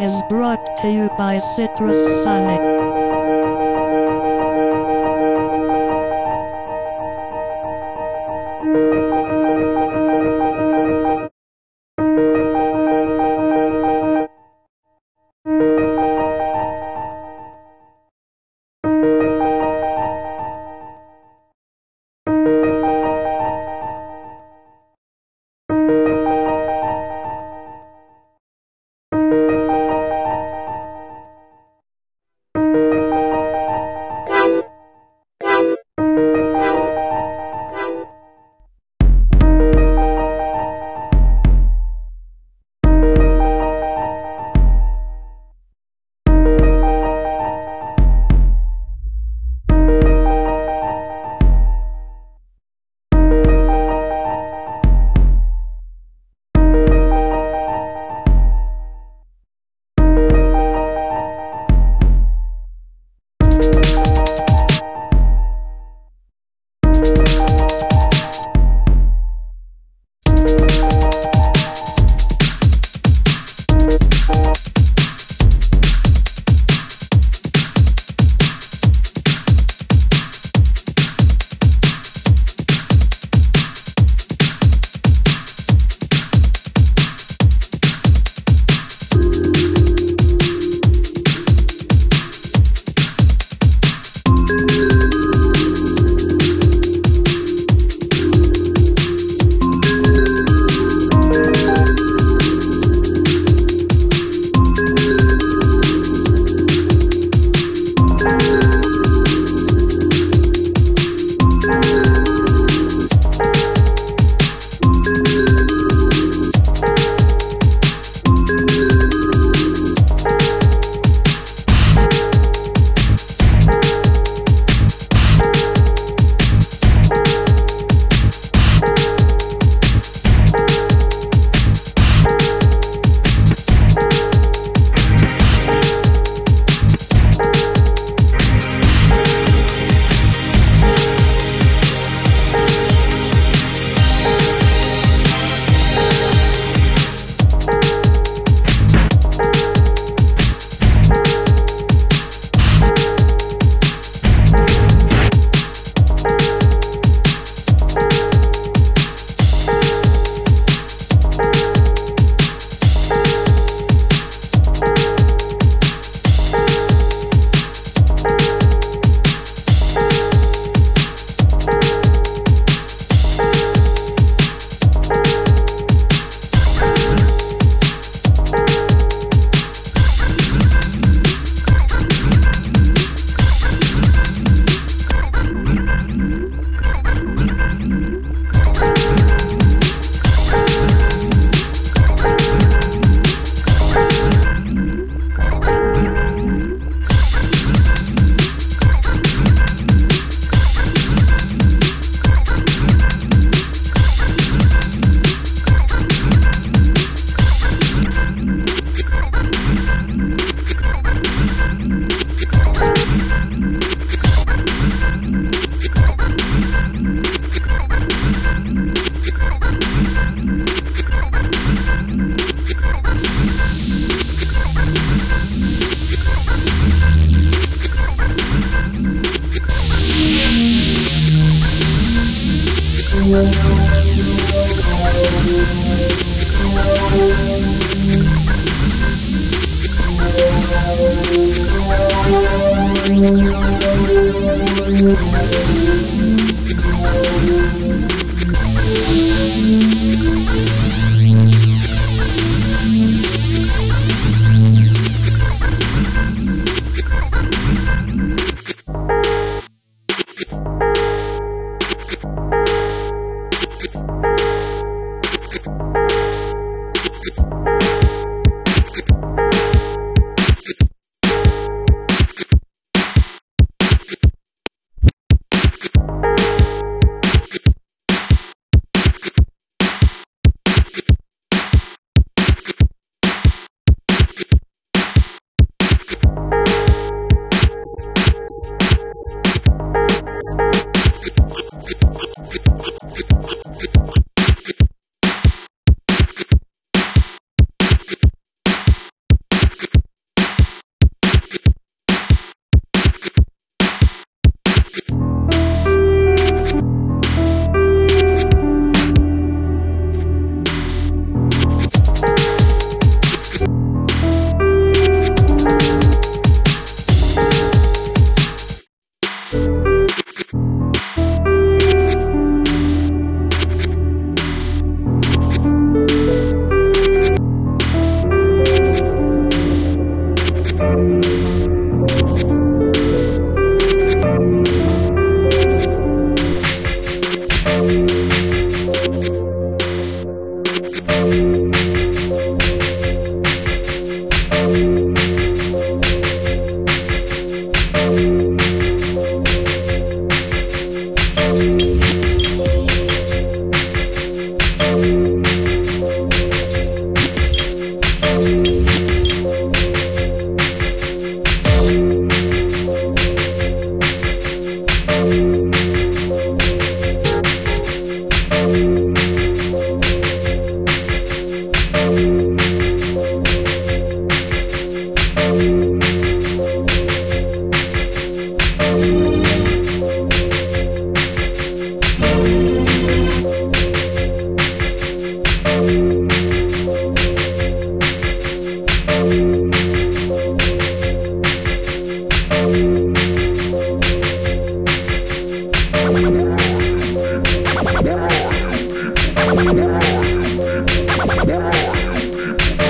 is brought to you by Citrus Sonic.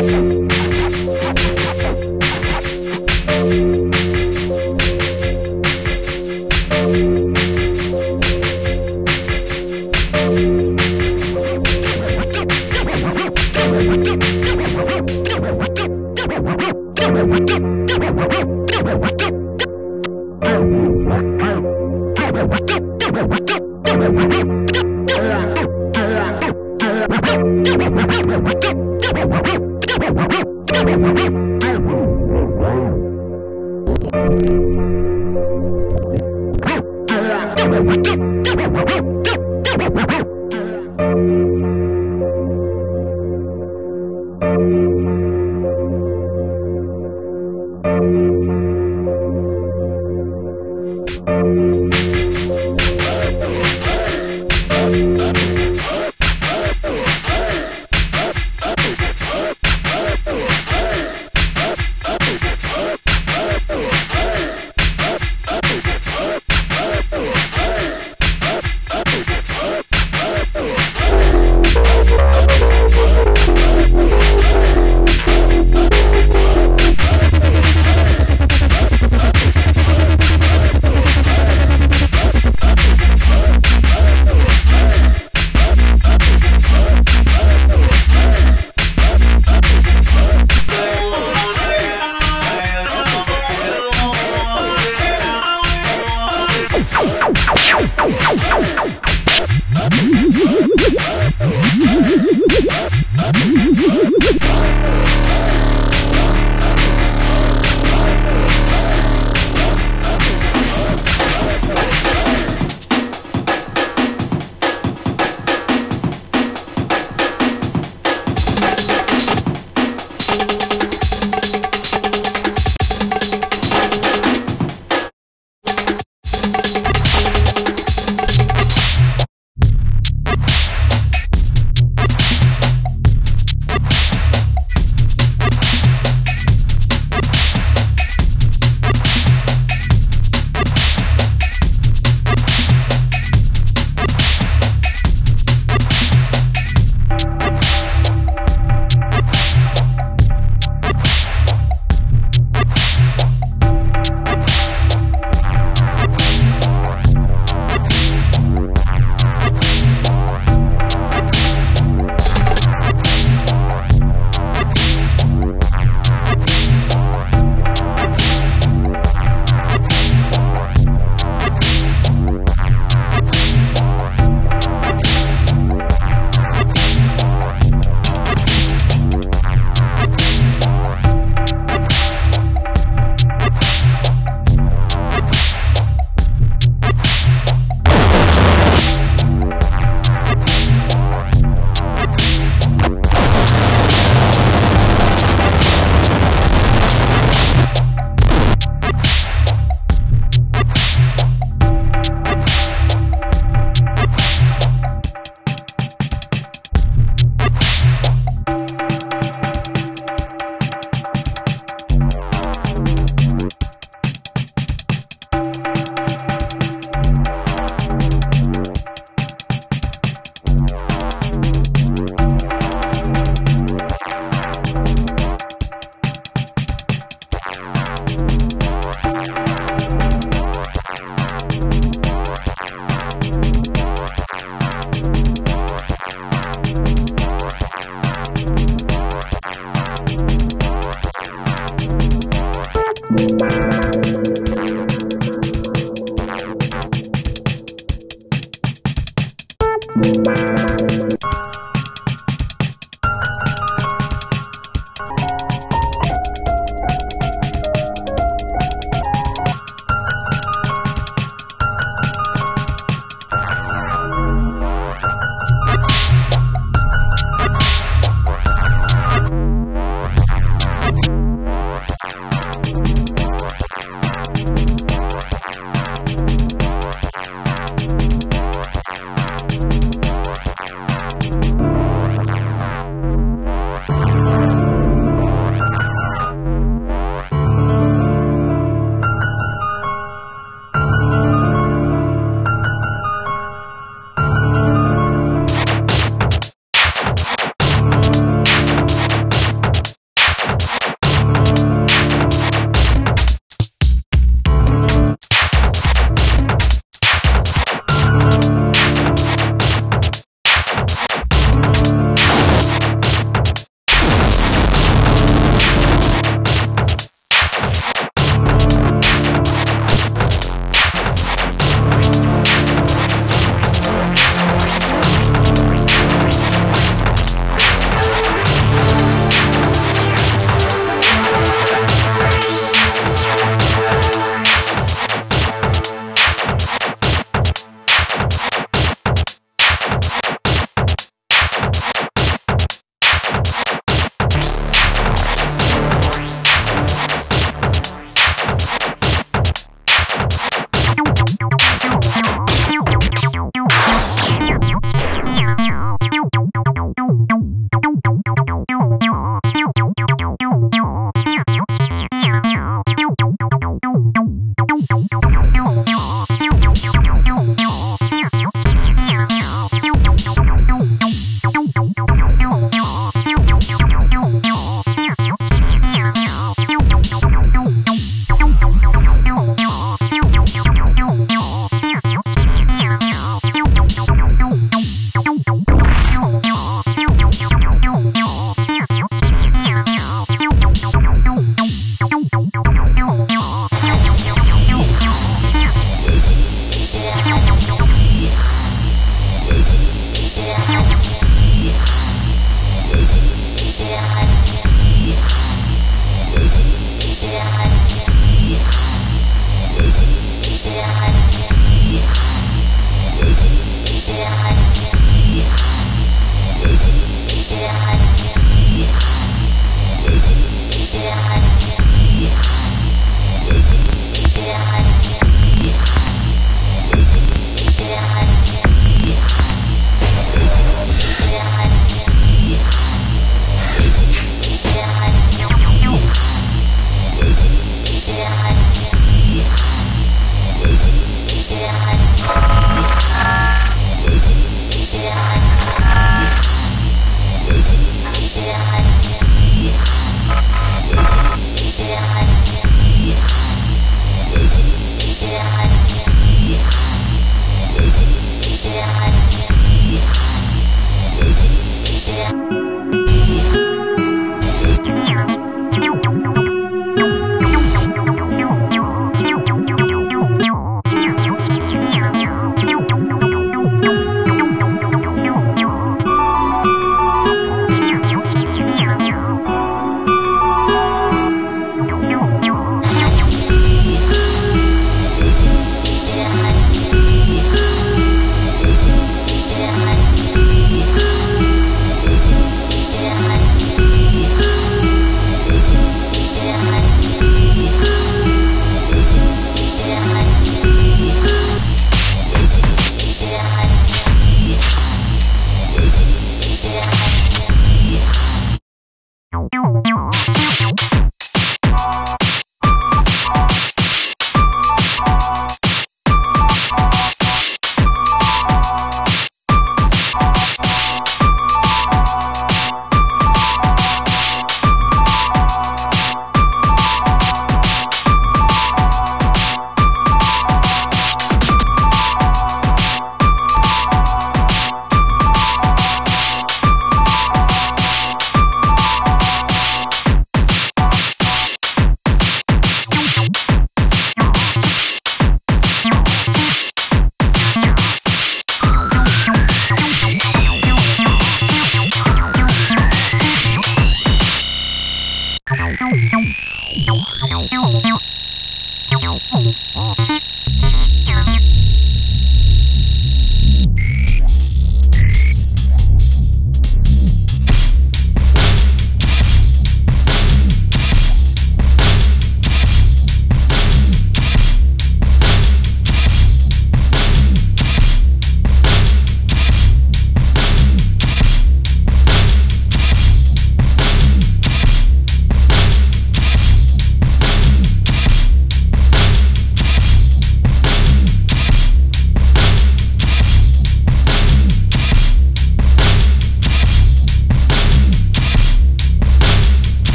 Thank.